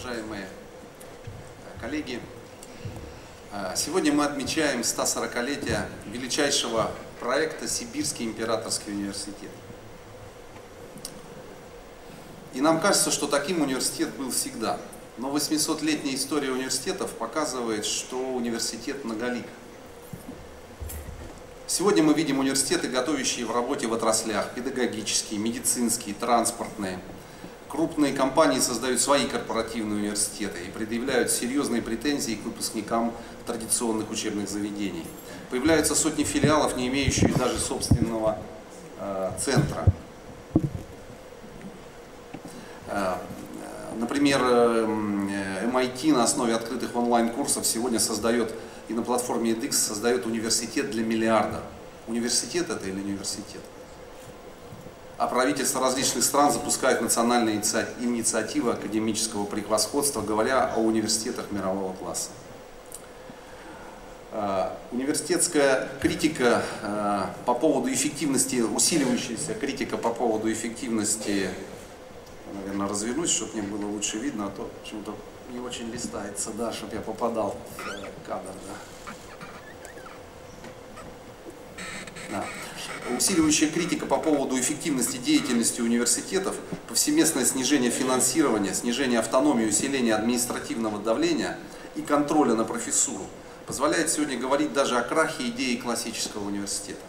уважаемые коллеги. Сегодня мы отмечаем 140-летие величайшего проекта Сибирский императорский университет. И нам кажется, что таким университет был всегда. Но 800-летняя история университетов показывает, что университет многолик. Сегодня мы видим университеты, готовящие в работе в отраслях, педагогические, медицинские, транспортные. Крупные компании создают свои корпоративные университеты и предъявляют серьезные претензии к выпускникам традиционных учебных заведений. Появляются сотни филиалов, не имеющих даже собственного э, центра. Э, например, MIT э, на основе открытых онлайн-курсов сегодня создает и на платформе edX создает университет для миллиарда. Университет это или университет? А правительства различных стран запускают национальные инициативы академического превосходства, говоря о университетах мирового класса. А, университетская критика а, по поводу эффективности, усиливающаяся критика по поводу эффективности, наверное, развернусь, чтобы мне было лучше видно, а то почему-то не очень листается, да, чтобы я попадал в кадр, да. Усиливающая критика по поводу эффективности деятельности университетов, повсеместное снижение финансирования, снижение автономии, усиление административного давления и контроля на профессуру позволяет сегодня говорить даже о крахе идеи классического университета.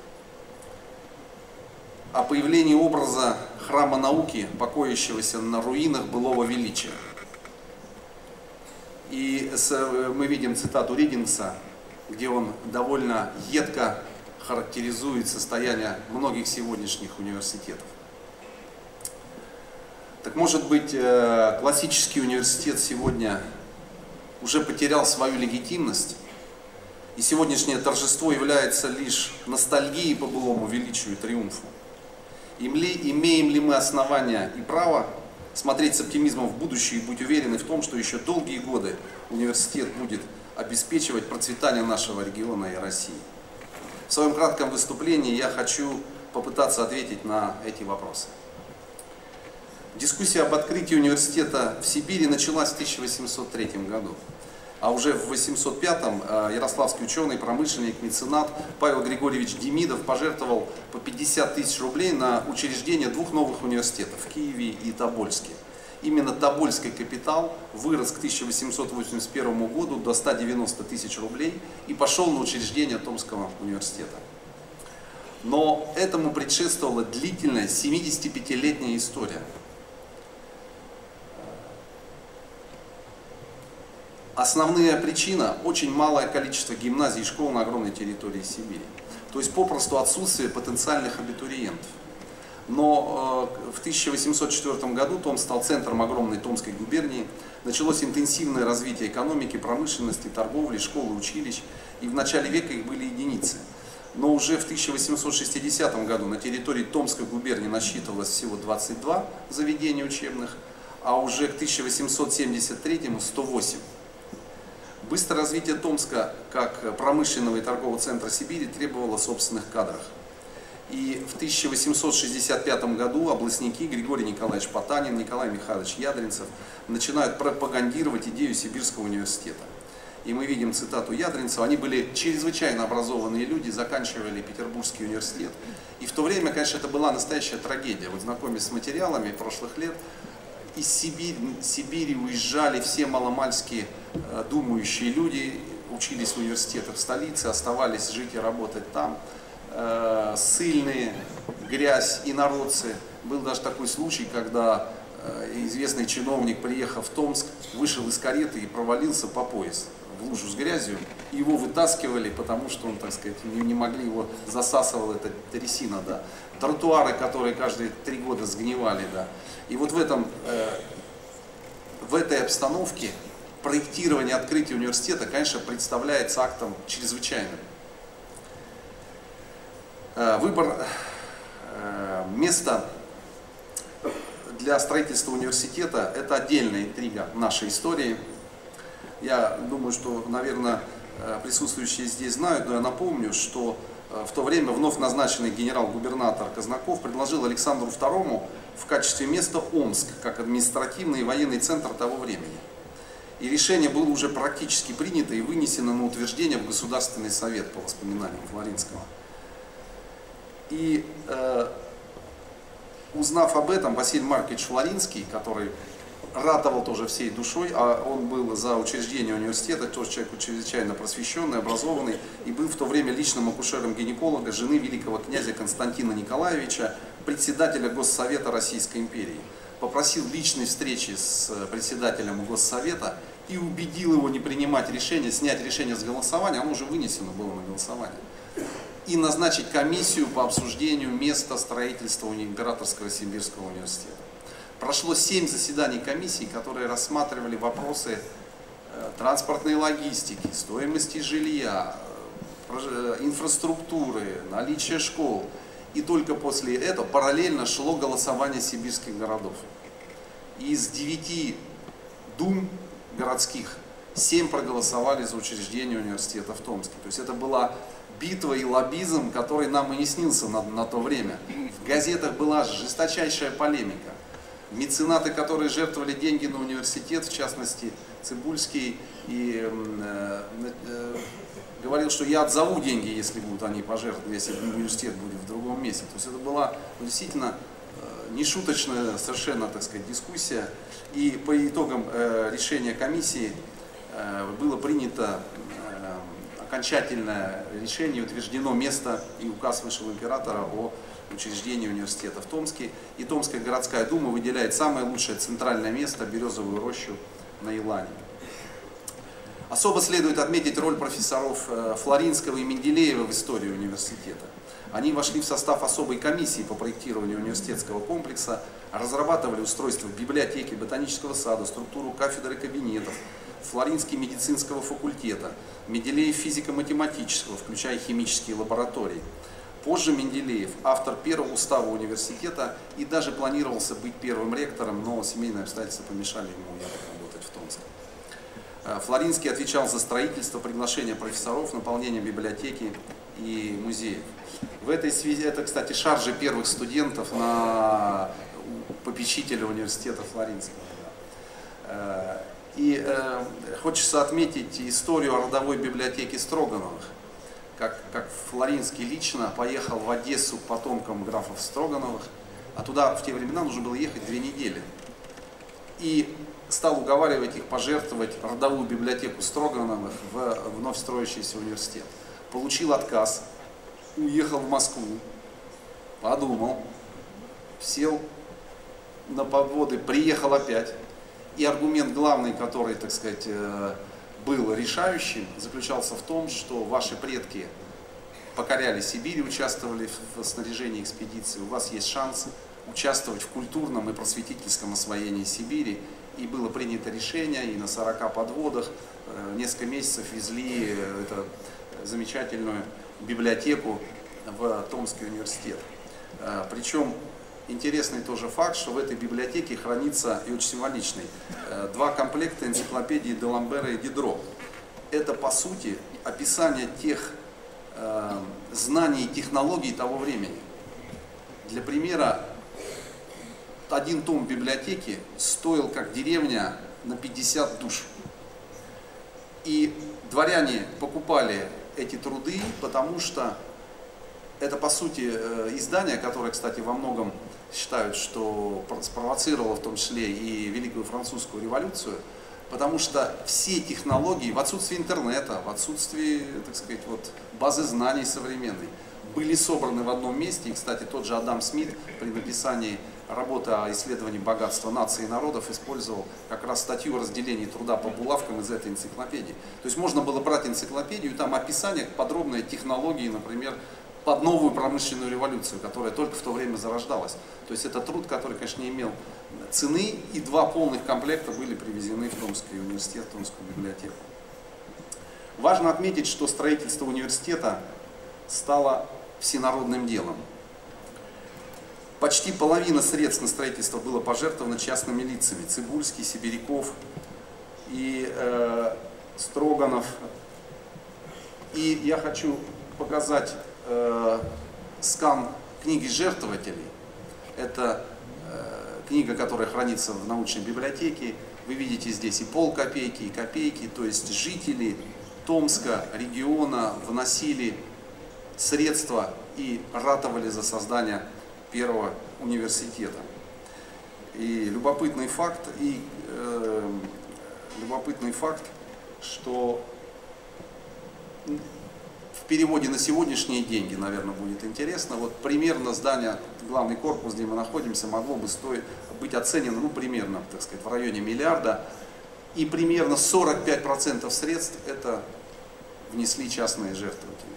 О появлении образа храма науки, покоящегося на руинах былого величия. И мы видим цитату Ридингса, где он довольно едко характеризует состояние многих сегодняшних университетов. Так может быть, э, классический университет сегодня уже потерял свою легитимность, и сегодняшнее торжество является лишь ностальгией по былому величию и триумфу. Имеем ли мы основания и право смотреть с оптимизмом в будущее и быть уверены в том, что еще долгие годы университет будет обеспечивать процветание нашего региона и России. В своем кратком выступлении я хочу попытаться ответить на эти вопросы. Дискуссия об открытии университета в Сибири началась в 1803 году. А уже в 805-м э, ярославский ученый, промышленник, меценат Павел Григорьевич Демидов пожертвовал по 50 тысяч рублей на учреждение двух новых университетов в Киеве и Тобольске. Именно Тобольский капитал вырос к 1881 году до 190 тысяч рублей и пошел на учреждение Томского университета. Но этому предшествовала длительная 75-летняя история – Основная причина – очень малое количество гимназий и школ на огромной территории Сибири. То есть попросту отсутствие потенциальных абитуриентов. Но э, в 1804 году Том стал центром огромной Томской губернии. Началось интенсивное развитие экономики, промышленности, торговли, школы, училищ. И в начале века их были единицы. Но уже в 1860 году на территории Томской губернии насчитывалось всего 22 заведения учебных, а уже к 1873 108. Быстрое развитие Томска как промышленного и торгового центра Сибири требовало собственных кадров. И в 1865 году областники Григорий Николаевич Потанин, Николай Михайлович Ядринцев начинают пропагандировать идею Сибирского университета. И мы видим цитату Ядринцева, они были чрезвычайно образованные люди, заканчивали Петербургский университет. И в то время, конечно, это была настоящая трагедия. Вот знакомясь с материалами прошлых лет, из Сибири, Сибири уезжали все маломальские э, думающие люди, учились в университетах столицы, оставались жить и работать там. Э, сыльные, грязь, и народцы. Был даже такой случай, когда э, известный чиновник, приехав в Томск, вышел из кареты и провалился по пояс в лужу с грязью. Его вытаскивали, потому что он, так сказать, не, не могли его, засасывала эта трясина, да. Тротуары, которые каждые три года сгнивали, да. И вот в, этом, э, в этой обстановке проектирование открытия университета, конечно, представляется актом чрезвычайным. Э, выбор э, места для строительства университета – это отдельная интрига нашей истории. Я думаю, что, наверное, э, присутствующие здесь знают, но я напомню, что в то время вновь назначенный генерал-губернатор Казнаков предложил Александру II в качестве места Омск, как административный и военный центр того времени. И решение было уже практически принято и вынесено на утверждение в Государственный совет по воспоминаниям Флоринского. И э, узнав об этом, Василий Маркович Флоринский, который ратовал тоже всей душой, а он был за учреждение университета, тоже человек чрезвычайно просвещенный, образованный, и был в то время личным акушером гинеколога жены великого князя Константина Николаевича, председателя Госсовета Российской империи. Попросил личной встречи с председателем Госсовета и убедил его не принимать решение, снять решение с голосования, оно уже вынесено было на голосование, и назначить комиссию по обсуждению места строительства Императорского Сибирского университета. Прошло семь заседаний комиссии, которые рассматривали вопросы э, транспортной логистики, стоимости жилья, э, инфраструктуры, наличия школ. И только после этого параллельно шло голосование сибирских городов. Из девяти дум городских семь проголосовали за учреждение университета в Томске. То есть это была битва и лоббизм, который нам и не снился на, на то время. В газетах была жесточайшая полемика меценаты, которые жертвовали деньги на университет, в частности Цибульский, и э, э, говорил, что я отзову деньги, если будут они пожертвованы, если университет будет в другом месте. То есть это была действительно э, нешуточная совершенно, так сказать, дискуссия. И по итогам э, решения комиссии э, было принято окончательное решение, утверждено место и указ Высшего Императора о учреждения университета в Томске. И Томская городская дума выделяет самое лучшее центральное место – Березовую рощу на Илане. Особо следует отметить роль профессоров э, Флоринского и Менделеева в истории университета. Они вошли в состав особой комиссии по проектированию университетского комплекса, разрабатывали устройство библиотеки, ботанического сада, структуру кафедры кабинетов, Флоринский медицинского факультета, Менделеев физико-математического, включая химические лаборатории – Позже Менделеев, автор первого устава университета и даже планировался быть первым ректором, но семейные обстоятельства помешали ему уехать работать в Томск. Э, Флоринский отвечал за строительство, приглашение профессоров, наполнение библиотеки и музеев. В этой связи, это, кстати, шаржи первых студентов на попечителя университета Флоринского. И э, хочется отметить историю родовой библиотеке Строгановых как, как Флоринский лично поехал в Одессу к потомкам графов Строгановых, а туда в те времена нужно было ехать две недели. И стал уговаривать их пожертвовать родовую библиотеку Строгановых в вновь строящийся университет. Получил отказ, уехал в Москву, подумал, сел на подводы, приехал опять. И аргумент главный, который, так сказать, э, был решающим, заключался в том, что ваши предки покоряли Сибирь, участвовали в снаряжении экспедиции, у вас есть шанс участвовать в культурном и просветительском освоении Сибири. И было принято решение, и на 40 подводах э, несколько месяцев везли э, эту замечательную библиотеку в Томский университет. Причем интересный тоже факт, что в этой библиотеке хранится, и очень символичный, э, два комплекта энциклопедии Деламбера и Дидро. Это, по сути, описание тех э, знаний и технологий того времени. Для примера, один том библиотеки стоил как деревня на 50 душ. И дворяне покупали эти труды, потому что это, по сути, э, издание, которое, кстати, во многом считают, что спровоцировало в том числе и Великую Французскую революцию, потому что все технологии в отсутствии интернета, в отсутствии, так сказать, вот, базы знаний современной, были собраны в одном месте. И, кстати, тот же Адам Смит при написании работы о исследовании богатства наций и народов использовал как раз статью о разделении труда по булавкам из этой энциклопедии. То есть можно было брать энциклопедию, там описание подробной технологии, например, под новую промышленную революцию, которая только в то время зарождалась. То есть это труд, который, конечно, не имел цены, и два полных комплекта были привезены в Томский университет, в Томскую библиотеку. Важно отметить, что строительство университета стало всенародным делом. Почти половина средств на строительство было пожертвовано частными лицами. Цибульский, Сибиряков и э, Строганов. И я хочу показать э, скан книги жертвователей. Это э, книга, которая хранится в научной библиотеке. Вы видите здесь и пол копейки, и копейки, то есть жители Томска, региона вносили средства и ратовали за создание первого университета. И любопытный факт, и э, любопытный факт, что переводе на сегодняшние деньги, наверное, будет интересно. Вот примерно здание, главный корпус, где мы находимся, могло бы стоить, быть оценено, ну, примерно, так сказать, в районе миллиарда. И примерно 45% средств это внесли частные жертвователи.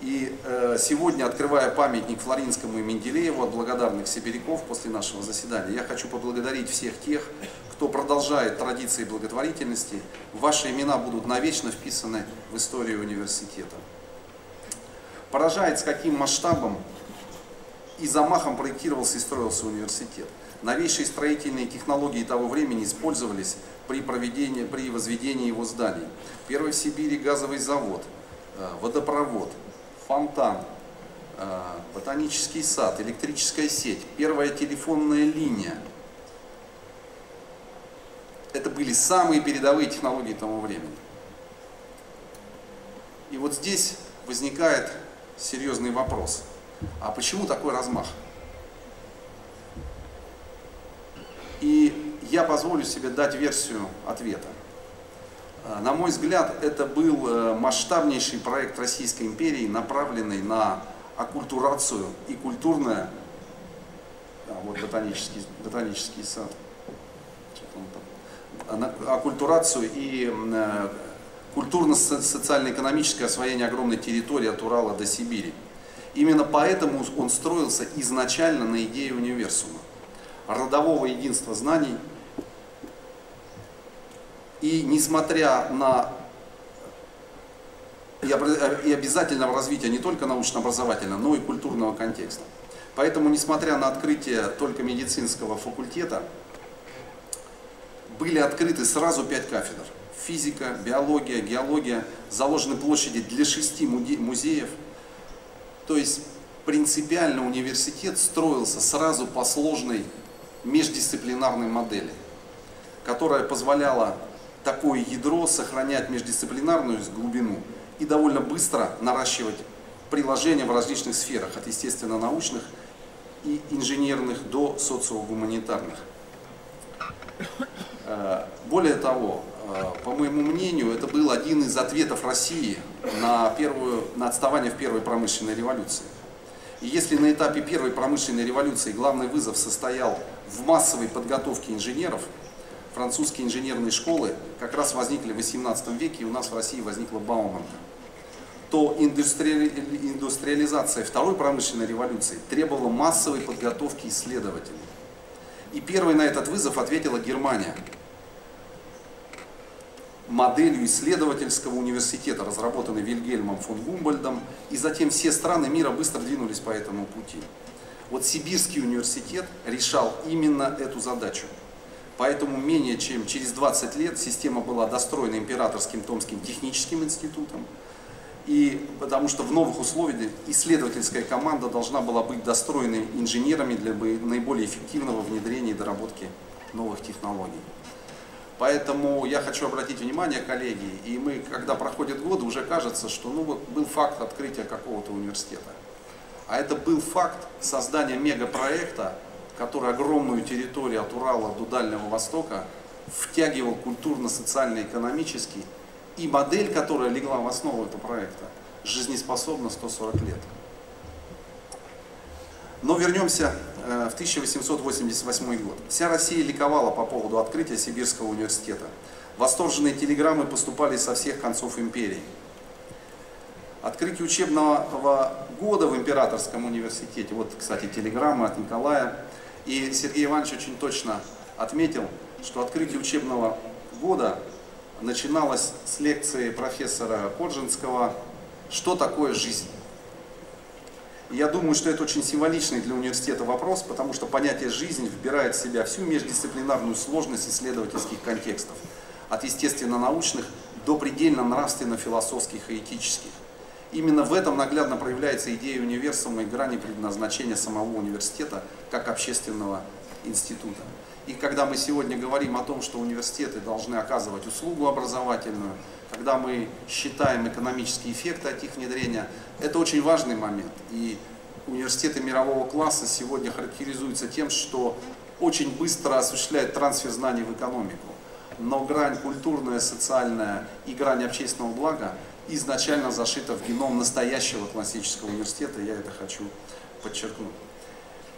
И э, сегодня, открывая памятник Флоринскому и Менделееву от благодарных сибиряков после нашего заседания, я хочу поблагодарить всех тех, кто продолжает традиции благотворительности. Ваши имена будут навечно вписаны в историю университета. Поражает, с каким масштабом и замахом проектировался и строился университет. Новейшие строительные технологии того времени использовались при, проведении, при возведении его зданий. Первый в Сибири газовый завод, э, водопровод, фонтан, э, ботанический сад, электрическая сеть, первая телефонная линия. Это были самые передовые технологии того времени. И вот здесь возникает серьезный вопрос. А почему такой размах? И я позволю себе дать версию ответа. Э, на мой взгляд, это был э, масштабнейший проект Российской империи, направленный на оккультурацию и культурное, а, вот ботанический, ботанический сад, оккультурацию и э, культурно-социально-экономическое освоение огромной территории от Урала до Сибири. Именно поэтому он строился изначально на идее универсума, родового единства знаний – и несмотря на и обязательного развития не только научно-образовательного, но и культурного контекста. Поэтому, несмотря на открытие только медицинского факультета, были открыты сразу пять кафедр. Физика, биология, геология, заложены площади для шести музеев. То есть принципиально университет строился сразу по сложной междисциплинарной модели, которая позволяла такое ядро, сохранять междисциплинарную глубину и довольно быстро наращивать приложения в различных сферах, от естественно-научных и инженерных до социогуманитарных. Э, более того, э, по моему мнению, это был один из ответов России на, первую, на отставание в первой промышленной революции. И если на этапе первой промышленной революции главный вызов состоял в массовой подготовке инженеров – французские инженерные школы как раз возникли в 18 веке, и у нас в России возникла Бауманка, то индустриализация второй промышленной революции требовала массовой подготовки исследователей. И первой на этот вызов ответила Германия моделью исследовательского университета, разработанной Вильгельмом фон Гумбольдом, и затем все страны мира быстро двинулись по этому пути. Вот Сибирский университет решал именно эту задачу – Поэтому менее чем через 20 лет система была достроена Императорским Томским техническим институтом. И потому что в новых условиях исследовательская команда должна была быть достроена инженерами для наиболее эффективного внедрения и доработки новых технологий. Поэтому я хочу обратить внимание, коллеги, и мы, когда проходят годы, уже кажется, что ну вот был факт открытия какого-то университета. А это был факт создания мегапроекта, который огромную территорию от Урала до Дальнего Востока втягивал культурно-социально-экономически, и модель, которая легла в основу этого проекта, жизнеспособна 140 лет. Но вернемся э, в 1888 год. Вся Россия ликовала по поводу открытия Сибирского университета. Восторженные телеграммы поступали со всех концов империи. Открытие учебного года в Императорском университете, вот, кстати, телеграмма от Николая, и Сергей Иванович очень точно отметил, что открытие учебного года начиналось с лекции профессора Коджинского «Что такое жизнь?». Я думаю, что это очень символичный для университета вопрос, потому что понятие «жизнь» вбирает в себя всю междисциплинарную сложность исследовательских контекстов, от естественно-научных до предельно нравственно-философских и этических. Именно в этом наглядно проявляется идея универсума и грани предназначения самого университета как общественного института. И когда мы сегодня говорим о том, что университеты должны оказывать услугу образовательную, когда мы считаем экономические эффекты от их внедрения, это очень важный момент. И университеты мирового класса сегодня характеризуются тем, что очень быстро осуществляют трансфер знаний в экономику. Но грань культурная, социальная и грань общественного блага изначально зашита в геном настоящего классического университета, я это хочу подчеркнуть.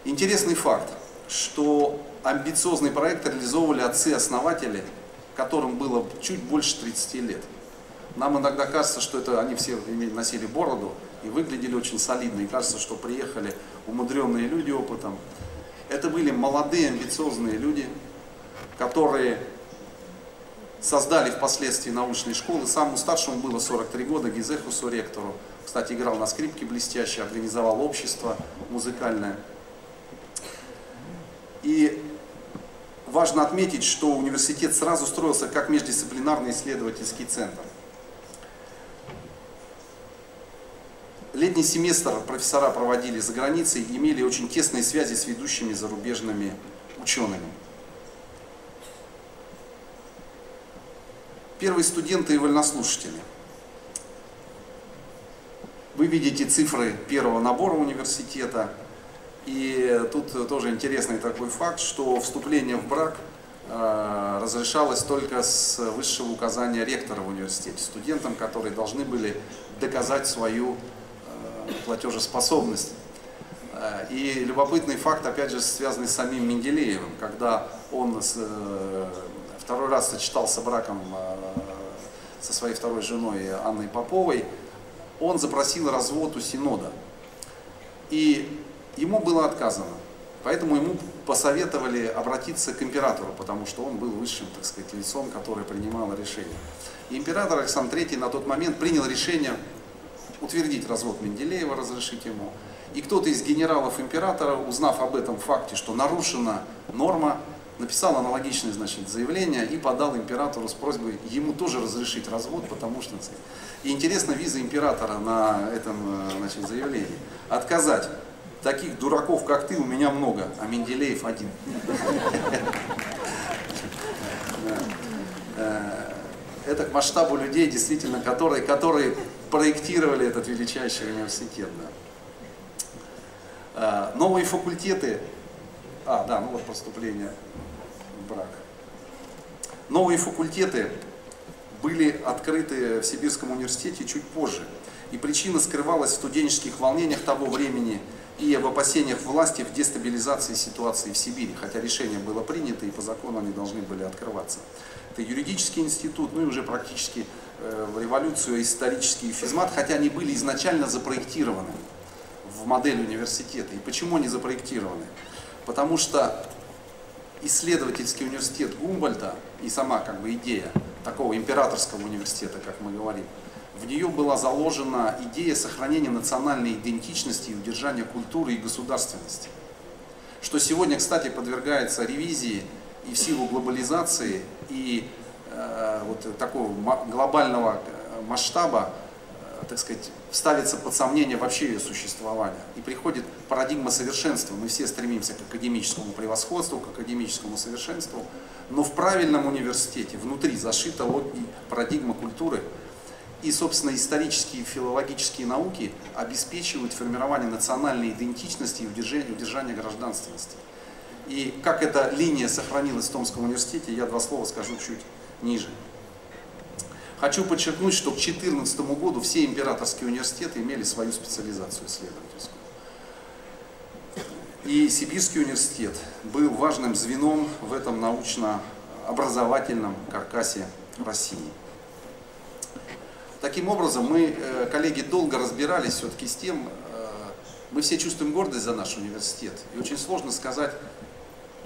Интересный факт, что амбициозный проект реализовывали отцы-основатели, которым было чуть больше 30 лет. Нам иногда кажется, что это они все носили бороду и выглядели очень солидно, и кажется, что приехали умудренные люди опытом. Это были молодые, амбициозные люди, которые создали впоследствии научные школы. Самому старшему было 43 года, Гизехусу ректору. Кстати, играл на скрипке блестяще, организовал общество музыкальное. И важно отметить, что университет сразу строился как междисциплинарный исследовательский центр. Летний семестр профессора проводили за границей имели очень тесные связи с ведущими зарубежными учеными. Первые студенты и вольнослушатели. Вы видите цифры первого набора университета. И тут тоже интересный такой факт, что вступление в брак э, разрешалось только с высшего указания ректора в университете, студентам, которые должны были доказать свою э, платежеспособность. Э, и любопытный факт, опять же, связанный с самим Менделеевым, когда он второй раз сочетался браком со своей второй женой Анной Поповой, он запросил развод у Синода. И ему было отказано. Поэтому ему посоветовали обратиться к императору, потому что он был высшим, так сказать, лицом, которое принимало решение. И император Александр III на тот момент принял решение утвердить развод Менделеева, разрешить ему. И кто-то из генералов императора, узнав об этом факте, что нарушена норма, написал аналогичное значит, заявление и подал императору с просьбой ему тоже разрешить развод, потому что... И интересно, виза императора на этом э, значит, заявлении. Отказать. Таких дураков, как ты, у меня много, а Менделеев один. Э, это к масштабу людей, действительно, которые, которые проектировали этот величайший университет. Да. Э, новые факультеты, а, да, ну вот поступление брак. Новые факультеты были открыты в Сибирском университете чуть позже. И причина скрывалась в студенческих волнениях того времени и в опасениях власти в дестабилизации ситуации в Сибири, хотя решение было принято и по закону они должны были открываться. Это юридический институт, ну и уже практически э, в революцию исторический физмат, хотя они были изначально запроектированы в модель университета. И почему они запроектированы? Потому что исследовательский университет Гумбольда и сама как бы идея такого императорского университета, как мы говорим, в нее была заложена идея сохранения национальной идентичности и удержания культуры и государственности. Что сегодня, кстати, подвергается ревизии и в силу глобализации и э, вот такого глобального э, масштаба так сказать, ставится под сомнение вообще ее существование. И приходит парадигма совершенства. Мы все стремимся к академическому превосходству, к академическому совершенству, но в правильном университете внутри зашита парадигма культуры. И, собственно, исторические и филологические науки обеспечивают формирование национальной идентичности и удержание, удержание гражданственности. И как эта линия сохранилась в Томском университете, я два слова скажу чуть ниже. Хочу подчеркнуть, что к 2014 году все императорские университеты имели свою специализацию исследовательскую. И Сибирский университет был важным звеном в этом научно-образовательном каркасе России. Таким образом, мы, э, коллеги, долго разбирались все-таки с тем, э, мы все чувствуем гордость за наш университет. И очень сложно сказать,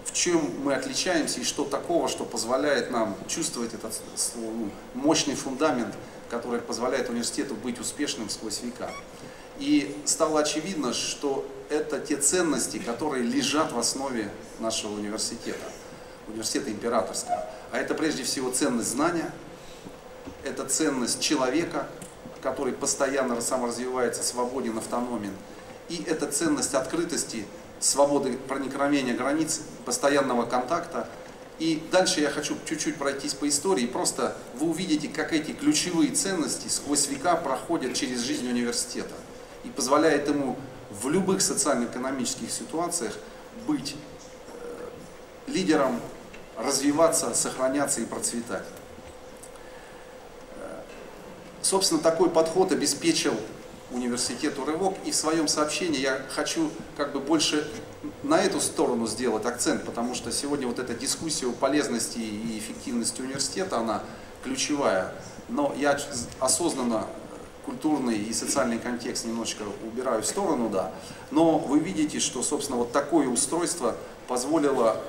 в чем мы отличаемся и что такого, что позволяет нам чувствовать этот ну, мощный фундамент, который позволяет университету быть успешным сквозь века. И стало очевидно, что это те ценности, которые лежат в основе нашего университета, университета императорского. А это прежде всего ценность знания, это ценность человека, который постоянно саморазвивается, свободен, автономен. И это ценность открытости свободы проникновения границ, постоянного контакта. И дальше я хочу чуть-чуть пройтись по истории, просто вы увидите, как эти ключевые ценности сквозь века проходят через жизнь университета и позволяет ему в любых социально-экономических ситуациях быть э, лидером, развиваться, сохраняться и процветать. Собственно, такой подход обеспечил университету рывок. И в своем сообщении я хочу как бы больше на эту сторону сделать акцент, потому что сегодня вот эта дискуссия о полезности и эффективности университета, она ключевая. Но я осознанно культурный и социальный контекст немножечко убираю в сторону, да. Но вы видите, что, собственно, вот такое устройство позволило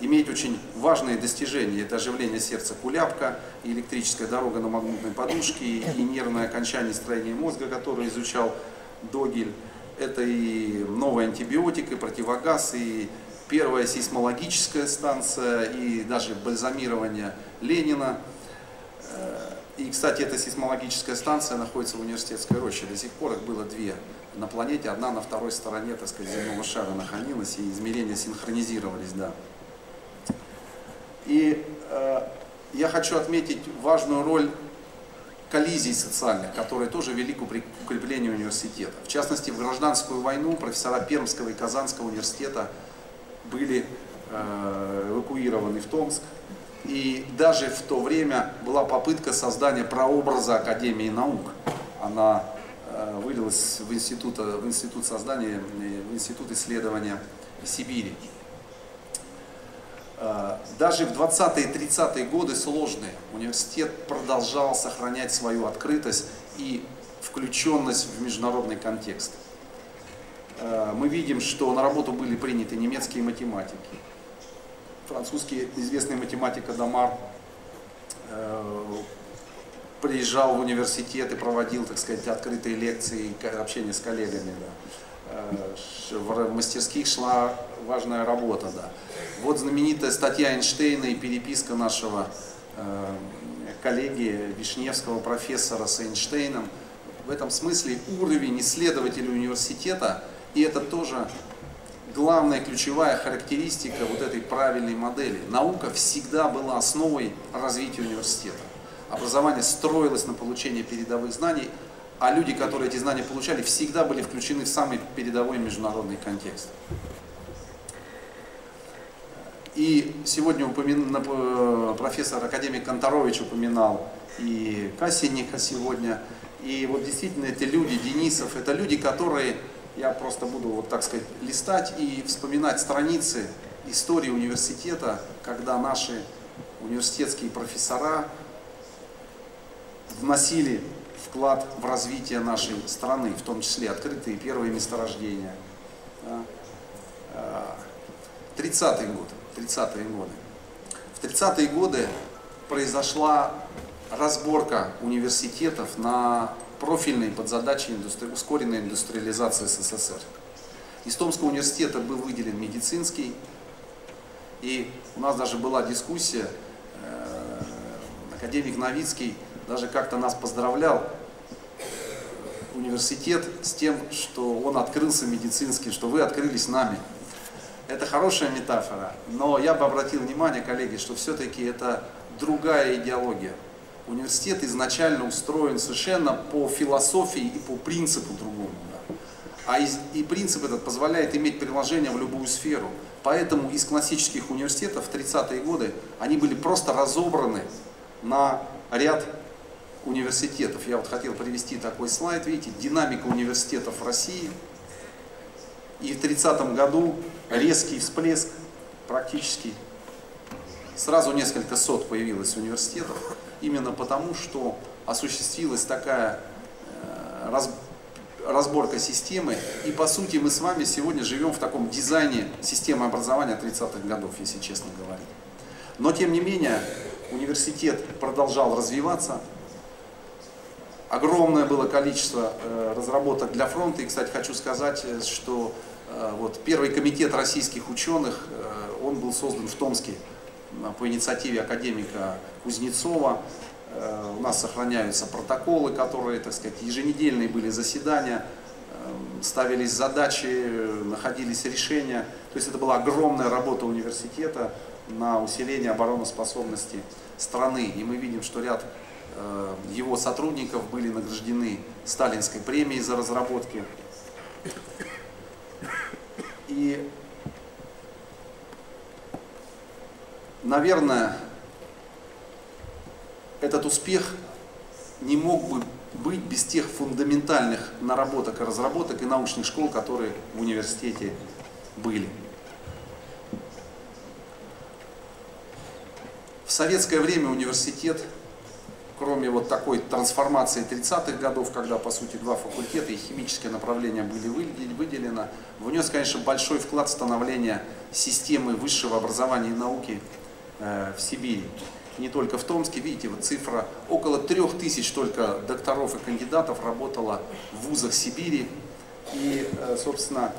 иметь очень важные достижения. Это оживление сердца куляпка, и электрическая дорога на магнитной подушке, и нервное окончание строения мозга, которое изучал Догель. Это и новый антибиотик, и противогаз, и первая сейсмологическая станция, и даже бальзамирование Ленина. И, кстати, эта сейсмологическая станция находится в университетской роще. До сих пор их было две на планете. Одна на второй стороне, так сказать, земного шара находилась, и измерения синхронизировались, да. И э, я хочу отметить важную роль коллизий социальных, которые тоже вели к укреплению университета. В частности, в гражданскую войну профессора Пермского и Казанского университета были э, эвакуированы в Томск. И даже в то время была попытка создания прообраза Академии наук. Она э, вылилась в институт, в институт создания, в институт исследования Сибири. Э, даже в 20-е и 30-е годы сложные университет продолжал сохранять свою открытость и включенность в международный контекст. Э, мы видим, что на работу были приняты немецкие математики. Французский известный математик Адамар э, приезжал в университет и проводил, так сказать, открытые лекции, общение с коллегами. Да. В мастерских шла важная работа. Да. Вот знаменитая статья Эйнштейна и переписка нашего э, коллеги Вишневского профессора с Эйнштейном. В этом смысле уровень исследователей университета, и это тоже главная ключевая характеристика вот этой правильной модели. Наука всегда была основой развития университета. Образование строилось на получении передовых знаний, а люди, которые эти знания получали, всегда были включены в самый передовой международный контекст. И сегодня упомин... профессор академик Конторович упоминал и Кассинника сегодня. И вот действительно эти люди, Денисов, это люди, которые, я просто буду вот так сказать листать и вспоминать страницы истории университета, когда наши университетские профессора вносили вклад в развитие нашей страны, в том числе открытые первые месторождения. 30-й год. 30-е годы. В 30-е годы произошла разборка университетов на профильные подзадачи индустри... ускоренной индустриализации СССР. Из Томского университета был выделен медицинский, и у нас даже была дискуссия, э, академик Новицкий даже как-то нас поздравлял, университет, с тем, что он открылся медицинский, что вы открылись нами. Это хорошая метафора, но я бы обратил внимание, коллеги, что все-таки это другая идеология. Университет изначально устроен совершенно по философии и по принципу другому. Да. А из, и принцип этот позволяет иметь приложение в любую сферу. Поэтому из классических университетов в 30-е годы они были просто разобраны на ряд университетов. Я вот хотел привести такой слайд, видите, динамика университетов в России – и в 30 году резкий всплеск практически сразу несколько сот появилось университетов, именно потому, что осуществилась такая э, раз, разборка системы. И по сути мы с вами сегодня живем в таком дизайне системы образования 30-х годов, если честно говорить. Но тем не менее университет продолжал развиваться. Огромное было количество э, разработок для фронта. И, кстати, хочу сказать, э, что вот, первый комитет российских ученых, э, он был создан в Томске по инициативе академика Кузнецова. Э, у нас сохраняются протоколы, которые, так сказать, еженедельные были заседания. ставились задачи, находились решения. То есть это была огромная работа университета на усиление обороноспособности страны. И мы видим, что ряд э, его сотрудников были награждены Сталинской премией за разработки. И, наверное, этот успех не мог бы быть без тех фундаментальных наработок и разработок и научных школ, которые в университете были. В советское время университет, кроме вот такой трансформации 30-х годов, когда, по сути, два факультета и химическое направление были выделены, внес, конечно, большой вклад в становление системы высшего образования и науки э, в Сибири не только в Томске, видите, вот цифра, около трех тысяч только докторов и кандидатов работало в вузах Сибири. И, э, собственно,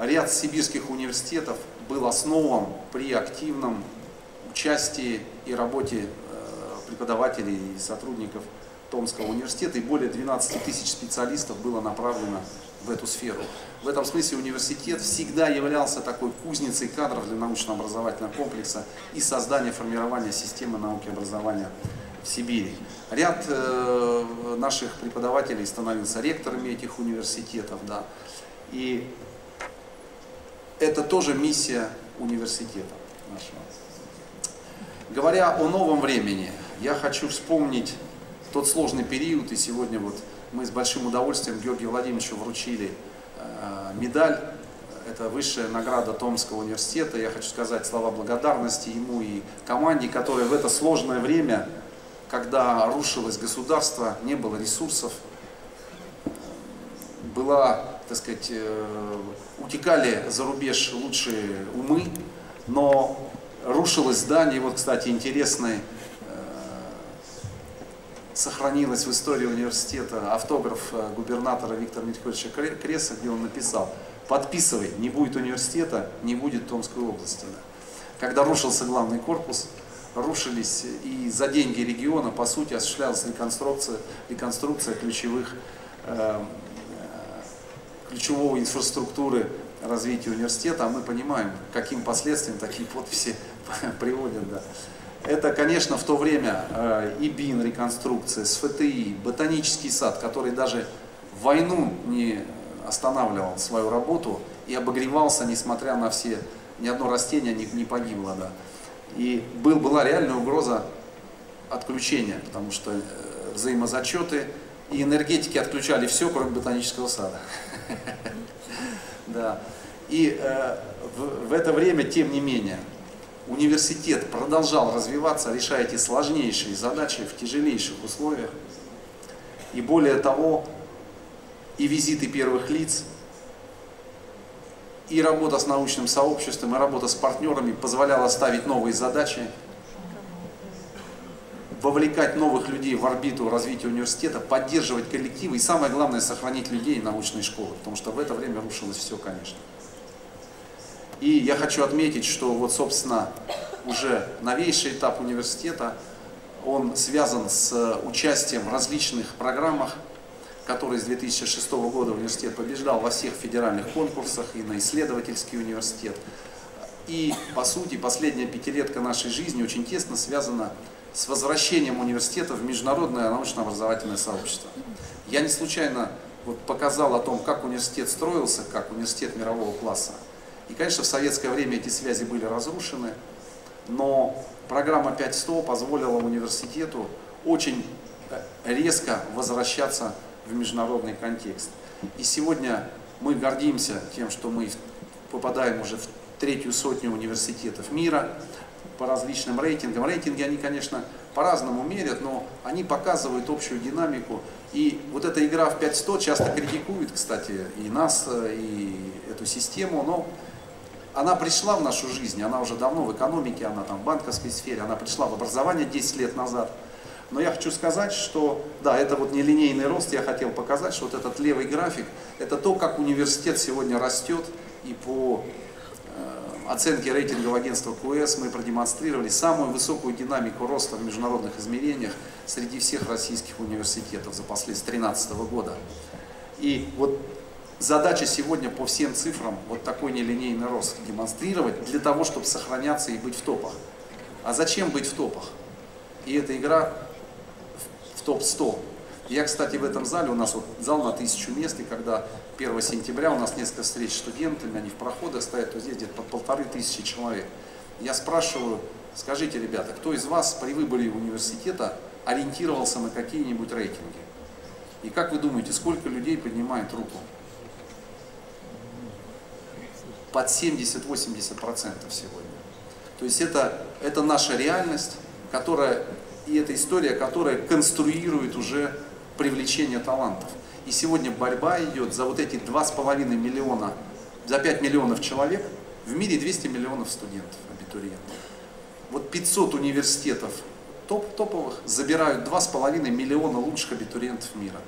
ряд сибирских университетов был основан при активном участии и работе преподавателей и сотрудников Томского университета, и более 12 тысяч специалистов было направлено в эту сферу. В этом смысле университет всегда являлся такой кузницей кадров для научно-образовательного комплекса и создания, формирования системы науки и образования в Сибири. Ряд э, наших преподавателей становился ректорами этих университетов, да, и это тоже миссия университета нашего. Говоря о новом времени, я хочу вспомнить тот сложный период, и сегодня вот мы с большим удовольствием Георгию Владимировичу вручили э, медаль. Это высшая награда Томского университета. Я хочу сказать слова благодарности ему и команде, которая в это сложное время, когда рушилось государство, не было ресурсов, была, так сказать, э, утекали за рубеж лучшие умы, но рушилось здание. Вот, кстати, интересный сохранилась в истории университета автограф э, губернатора Виктора Митьковича Креса, где он написал, подписывай, не будет университета, не будет Томской области. Когда рушился главный корпус, рушились и за деньги региона, по сути, осуществлялась реконструкция, реконструкция ключевых, э, э ключевого инфраструктуры развития университета, а мы понимаем, каким последствиям такие подписи приводят. Да. Это, конечно, в то время э, ИБИН, реконструкция, СФТИ, ботанический сад, который даже в войну не останавливал свою работу и обогревался, несмотря на все, ни одно растение не, не погибло. Да. И был, была реальная угроза отключения, потому что э, взаимозачеты и энергетики отключали все, кроме ботанического сада. Да. И э, в это время, тем не менее, университет продолжал развиваться, решая эти сложнейшие задачи в тяжелейших условиях. И более того, и визиты первых лиц, и работа с научным сообществом, и работа с партнерами позволяла ставить новые задачи, вовлекать новых людей в орбиту развития университета, поддерживать коллективы и самое главное сохранить людей научной школы, потому что в это время рушилось все, конечно. И я хочу отметить, что вот, собственно, уже новейший этап университета, он связан с участием в различных программах, которые с 2006 года университет побеждал во всех федеральных конкурсах и на исследовательский университет. И, по сути, последняя пятилетка нашей жизни очень тесно связана с возвращением университета в международное научно-образовательное сообщество. Я не случайно вот показал о том, как университет строился, как университет мирового класса. И, конечно, в советское время эти связи были разрушены, но программа 5.100 позволила университету очень э, резко возвращаться в международный контекст. И сегодня мы гордимся тем, что мы попадаем уже в третью сотню университетов мира по различным рейтингам. Рейтинги, они, конечно, по-разному мерят, но они показывают общую динамику. И вот эта игра в 5.100 часто критикует, кстати, и нас, э, и эту систему, но она пришла в нашу жизнь, она уже давно в экономике, она там в банковской сфере, она пришла в образование 10 лет назад. Но я хочу сказать, что, да, это вот нелинейный рост, я хотел показать, что вот этот левый график, это то, как университет сегодня растет, и по э, оценке рейтингового агентства КУЭС мы продемонстрировали самую высокую динамику роста в международных измерениях среди всех российских университетов за последние 2013 года. И вот задача сегодня по всем цифрам вот такой нелинейный рост демонстрировать для того, чтобы сохраняться и быть в топах. А зачем быть в топах? И эта игра в топ-100. Я, кстати, в этом зале, у нас вот зал на тысячу мест, и когда 1 сентября у нас несколько встреч с студентами, они в проходах стоят, то здесь где-то под полторы тысячи человек. Я спрашиваю, скажите, ребята, кто из вас при выборе университета ориентировался на какие-нибудь рейтинги? И как вы думаете, сколько людей поднимает руку? Под 70-80% сегодня. То есть это, это наша реальность, которая, и эта история, которая конструирует уже привлечение талантов. И сегодня борьба идет за вот эти 2,5 миллиона, за 5 миллионов человек, в мире 200 миллионов студентов, абитуриентов. Вот 500 университетов топ топовых забирают 2,5 миллиона лучших абитуриентов мира.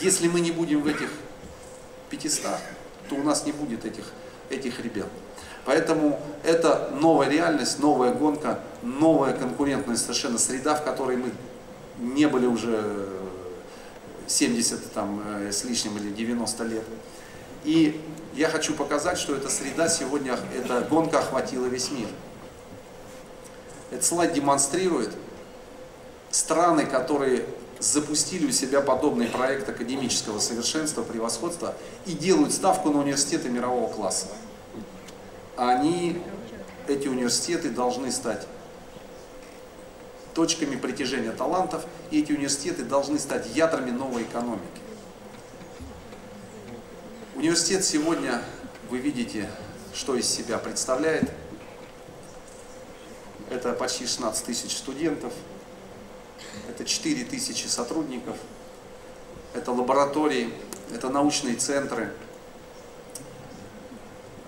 Если мы не будем в этих 500, то у нас не будет этих, этих ребят. Поэтому это новая реальность, новая гонка, новая конкурентная совершенно среда, в которой мы не были уже 70 там, э, с лишним или 90 лет. И я хочу показать, что эта среда сегодня, эта гонка охватила весь мир. Этот слайд демонстрирует страны, которые запустили у себя подобный проект академического совершенства, превосходства и делают ставку на университеты мирового класса. Они, эти университеты должны стать точками притяжения талантов, и эти университеты должны стать ядрами новой экономики. Университет сегодня, вы видите, что из себя представляет. Это почти 16 тысяч студентов, это 4 тысячи сотрудников, это лаборатории, это научные центры.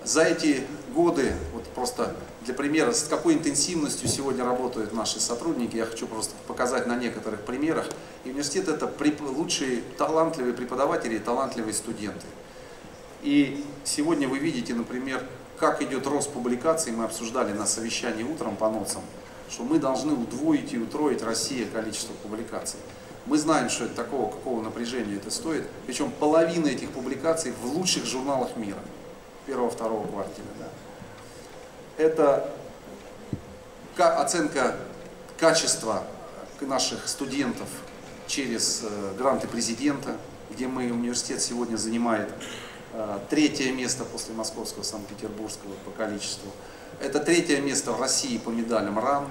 За эти годы, вот просто для примера, с какой интенсивностью сегодня работают наши сотрудники, я хочу просто показать на некоторых примерах. И университет это лучшие талантливые преподаватели и талантливые студенты. И сегодня вы видите, например, как идет рост публикаций, мы обсуждали на совещании утром по ноцам, что мы должны удвоить и утроить Россия количество публикаций. Мы знаем, что это такого, какого напряжения это стоит. Причем половина этих публикаций в лучших журналах мира. Первого-второго квартала. Да это оценка качества наших студентов через э, гранты президента, где мы, университет сегодня занимает э, третье место после московского, санкт-петербургского по количеству. Это третье место в России по медалям РАН.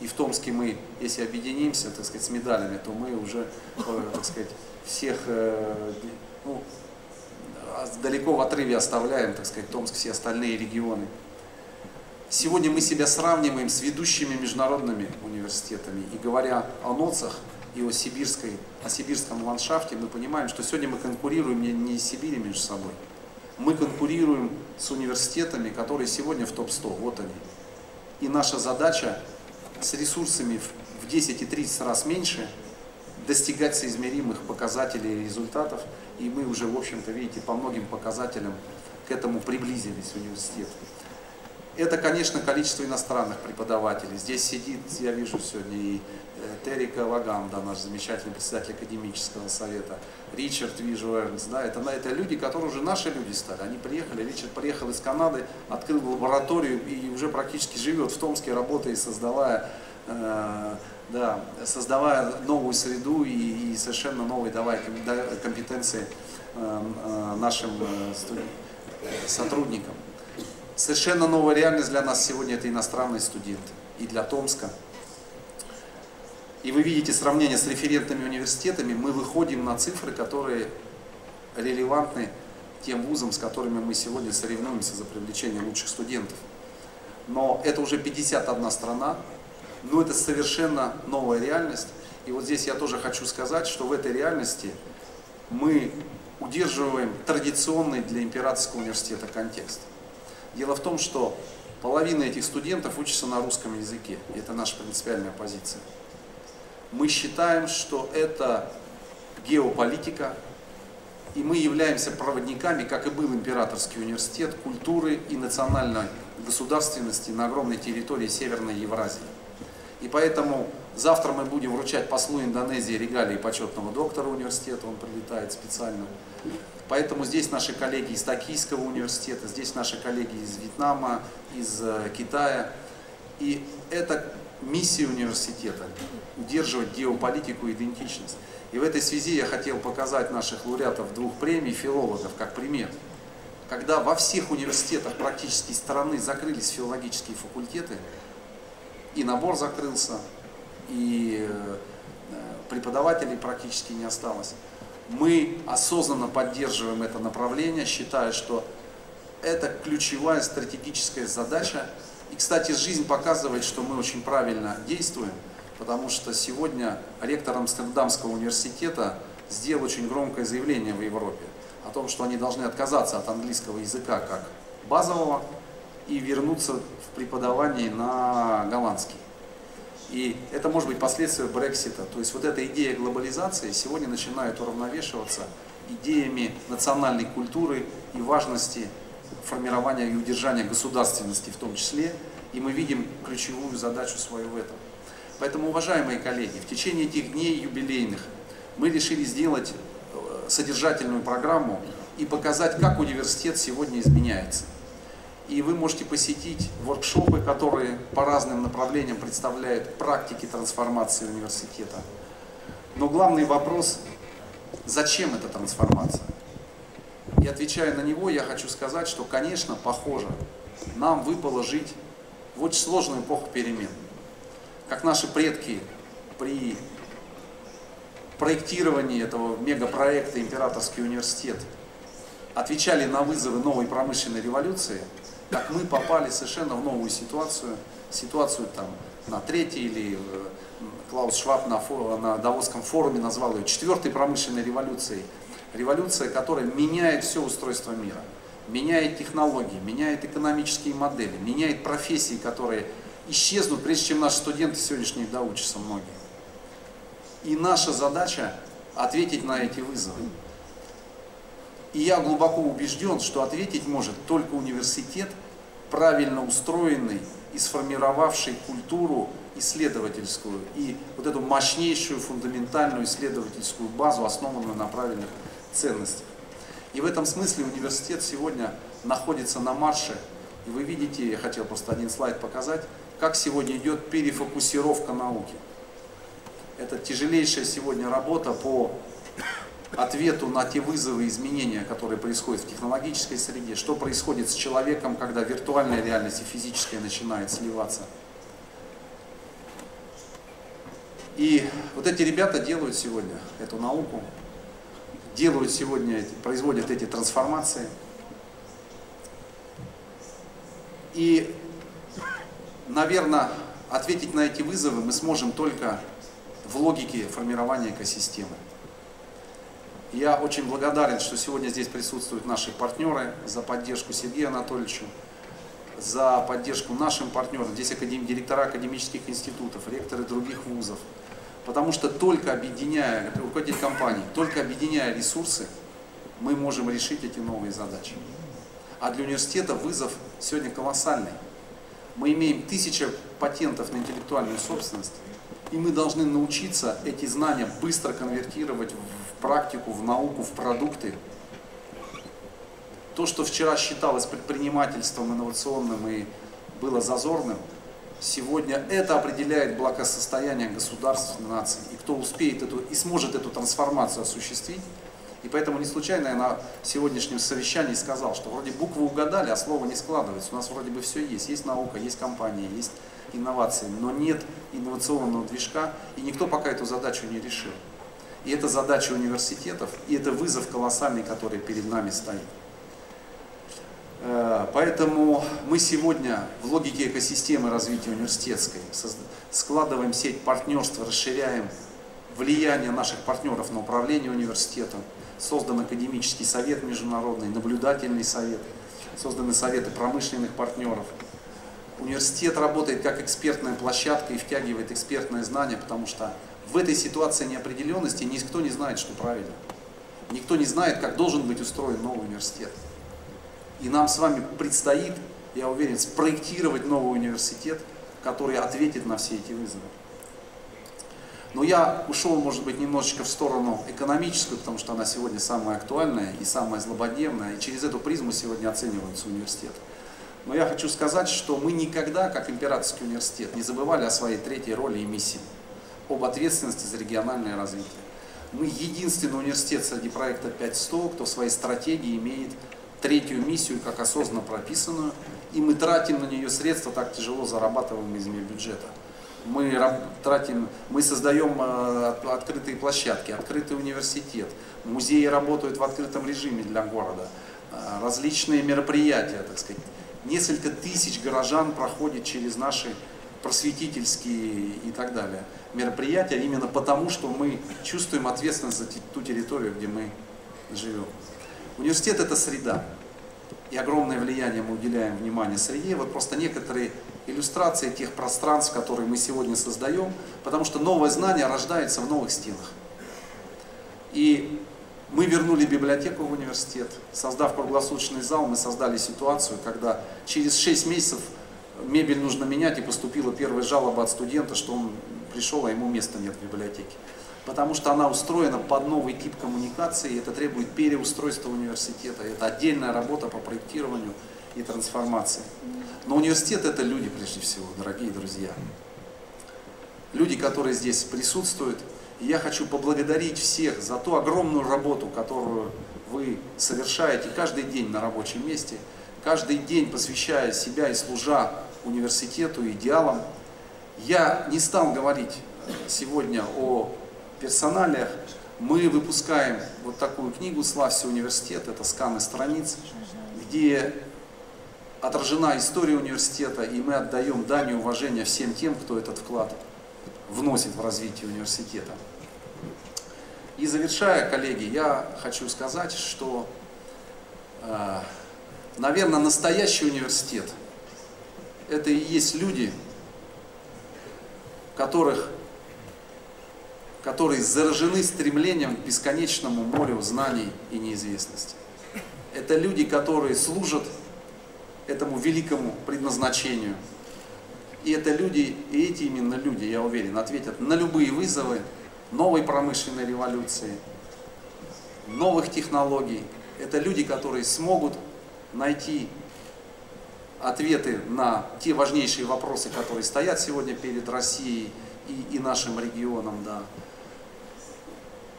И в Томске мы, если объединимся, так сказать, с медалями, то мы уже, э, так сказать, всех ну, далеко в отрыве оставляем, так сказать, Томск, все остальные регионы. Сегодня мы себя сравниваем с ведущими международными университетами. И говоря о НОЦах и о, сибирской, о сибирском ландшафте, мы понимаем, что сегодня мы конкурируем не, не с Сибири между собой. Мы конкурируем с университетами, которые сегодня в топ-100. Вот они. И наша задача с ресурсами в 10 и 30 раз меньше достигать соизмеримых показателей и результатов. И мы уже, в общем-то, видите, по многим показателям к этому приблизились университеты. Это, конечно, количество иностранных преподавателей. Здесь сидит, я вижу сегодня, и э, Террика Ваганда, наш замечательный председатель академического совета, Ричард, вижу, Эрнст, да, это, это люди, которые уже наши люди стали. Они приехали, Ричард приехал из Канады, открыл лабораторию и уже практически живет в Томске, работая, создавая, э, да, создавая новую среду и, и совершенно новые давая компетенции э, э, нашим э, сотрудникам. Совершенно новая реальность для нас сегодня это иностранные студенты. И для Томска. И вы видите сравнение с референтными университетами, мы выходим на цифры, которые релевантны тем вузам, с которыми мы сегодня соревнуемся за привлечение лучших студентов. Но это уже 51 страна, но это совершенно новая реальность. И вот здесь я тоже хочу сказать, что в этой реальности мы удерживаем традиционный для императорского университета контекст. Дело в том, что половина этих студентов учатся на русском языке, и это наша принципиальная позиция. Мы считаем, что это геополитика, и мы являемся проводниками, как и был императорский университет, культуры и национальной государственности на огромной территории Северной Евразии. И поэтому завтра мы будем вручать послу Индонезии регалии почетного доктора университета, он прилетает специально. Поэтому здесь наши коллеги из Токийского университета, здесь наши коллеги из Вьетнама, из э, Китая. И это миссия университета – удерживать геополитику и идентичность. И в этой связи я хотел показать наших лауреатов двух премий, филологов, как пример. Когда во всех университетах практически страны закрылись филологические факультеты, и набор закрылся, и э, преподавателей практически не осталось. Мы осознанно поддерживаем это направление, считая, что это ключевая стратегическая задача. И, кстати, жизнь показывает, что мы очень правильно действуем, потому что сегодня ректор Амстердамского университета сделал очень громкое заявление в Европе о том, что они должны отказаться от английского языка как базового и вернуться в преподавании на голландский. И это может быть последствия Брексита. То есть вот эта идея глобализации сегодня начинает уравновешиваться идеями национальной культуры и важности формирования и удержания государственности в том числе. И мы видим ключевую задачу свою в этом. Поэтому, уважаемые коллеги, в течение этих дней юбилейных мы решили сделать э, содержательную программу и показать, как университет сегодня изменяется. И вы можете посетить воркшопы, которые по разным направлениям представляют практики трансформации университета. Но главный вопрос, зачем эта трансформация? И отвечая на него, я хочу сказать, что, конечно, похоже, нам выпало жить в очень сложную эпоху перемен. Как наши предки при проектировании этого мегапроекта «Императорский университет» отвечали на вызовы новой промышленной революции – как мы попали совершенно в новую ситуацию, ситуацию там на третьей или э, Клаус Шваб на, на Давосском форуме назвал ее четвертой промышленной революцией. Революция, которая меняет все устройство мира, меняет технологии, меняет экономические модели, меняет профессии, которые исчезнут, прежде чем наши студенты сегодняшние доучатся многие. И наша задача ответить на эти вызовы. И я глубоко убежден, что ответить может только университет, правильно устроенный и сформировавший культуру исследовательскую и вот эту мощнейшую фундаментальную исследовательскую базу, основанную на правильных ценностях. И в этом смысле университет сегодня находится на марше. И вы видите, я хотел просто один слайд показать, как сегодня идет перефокусировка науки. Это тяжелейшая сегодня работа по ответу на те вызовы и изменения, которые происходят в технологической среде, что происходит с человеком, когда виртуальная реальность и физическая начинает сливаться. И вот эти ребята делают сегодня эту науку, делают сегодня, производят эти трансформации. И, наверное, ответить на эти вызовы мы сможем только в логике формирования экосистемы. Я очень благодарен, что сегодня здесь присутствуют наши партнеры за поддержку Сергею Анатольевичу, за поддержку нашим партнерам. Здесь академ... директора академических институтов, ректоры других вузов. Потому что только объединяя, руководитель компаний, только объединяя ресурсы, мы можем решить эти новые задачи. А для университета вызов сегодня колоссальный. Мы имеем тысячи патентов на интеллектуальную собственность, и мы должны научиться эти знания быстро конвертировать в практику, в науку, в продукты. То, что вчера считалось предпринимательством инновационным и было зазорным, сегодня это определяет благосостояние государств, наций. И кто успеет эту и сможет эту трансформацию осуществить. И поэтому не случайно я на сегодняшнем совещании сказал, что вроде буквы угадали, а слово не складывается. У нас вроде бы все есть. Есть наука, есть компания, есть инновации, но нет инновационного движка, и никто пока эту задачу не решил. И это задача университетов, и это вызов колоссальный, который перед нами стоит. Э, поэтому мы сегодня в логике экосистемы развития университетской складываем сеть партнерства, расширяем влияние наших партнеров на управление университетом. Создан академический совет международный, наблюдательный совет, созданы советы промышленных партнеров. Университет работает как экспертная площадка и втягивает экспертное знание, потому что в этой ситуации неопределенности никто не знает, что правильно. Никто не знает, как должен быть устроен новый университет. И нам с вами предстоит, я уверен, спроектировать новый университет, который ответит на все эти вызовы. Но я ушел, может быть, немножечко в сторону экономическую, потому что она сегодня самая актуальная и самая злободневная, и через эту призму сегодня оценивается университет. Но я хочу сказать, что мы никогда, как Императорский университет, не забывали о своей третьей роли и миссии, об ответственности за региональное развитие. Мы единственный университет среди проекта 500, кто в своей стратегии имеет третью миссию, как осознанно прописанную, и мы тратим на нее средства, так тяжело зарабатываемые из бюджета мы тратим, мы создаем э, открытые площадки, открытый университет, музеи работают в открытом режиме для города, э, различные мероприятия, так сказать. Несколько тысяч горожан проходит через наши просветительские и так далее мероприятия, именно потому, что мы чувствуем ответственность за ту территорию, где мы живем. Университет это среда и огромное влияние мы уделяем внимание среде. Вот просто некоторые иллюстрации тех пространств, которые мы сегодня создаем, потому что новое знание рождается в новых стенах. И мы вернули библиотеку в университет, создав круглосуточный зал, мы создали ситуацию, когда через 6 месяцев мебель нужно менять, и поступила первая жалоба от студента, что он пришел, а ему места нет в библиотеке потому что она устроена под новый тип коммуникации, и это требует переустройства университета, это отдельная работа по проектированию и трансформации. Но университет это люди прежде всего, дорогие друзья. Люди, которые здесь присутствуют. И я хочу поблагодарить всех за ту огромную работу, которую вы совершаете каждый день на рабочем месте, каждый день посвящая себя и служа университету, идеалам. Я не стал говорить сегодня о персоналиях мы выпускаем вот такую книгу «Славься университет», это сканы страниц, где отражена история университета, и мы отдаем дань и уважение всем тем, кто этот вклад вносит в развитие университета. И завершая, коллеги, я хочу сказать, что, э, наверное, настоящий университет – это и есть люди, которых которые заражены стремлением к бесконечному морю знаний и неизвестности. Это люди, которые служат этому великому предназначению. И это люди, и эти именно люди, я уверен, ответят на любые вызовы новой промышленной революции, новых технологий. Это люди, которые смогут найти ответы на те важнейшие вопросы, которые стоят сегодня перед Россией и, и нашим регионом. Да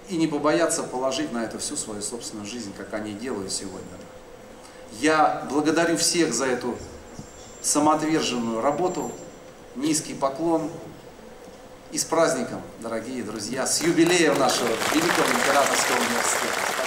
и не побояться положить на это всю свою собственную жизнь, как они делают сегодня. Я благодарю всех за эту самоотверженную работу, низкий поклон и с праздником, дорогие друзья, с юбилеем нашего Великого Императорского университета.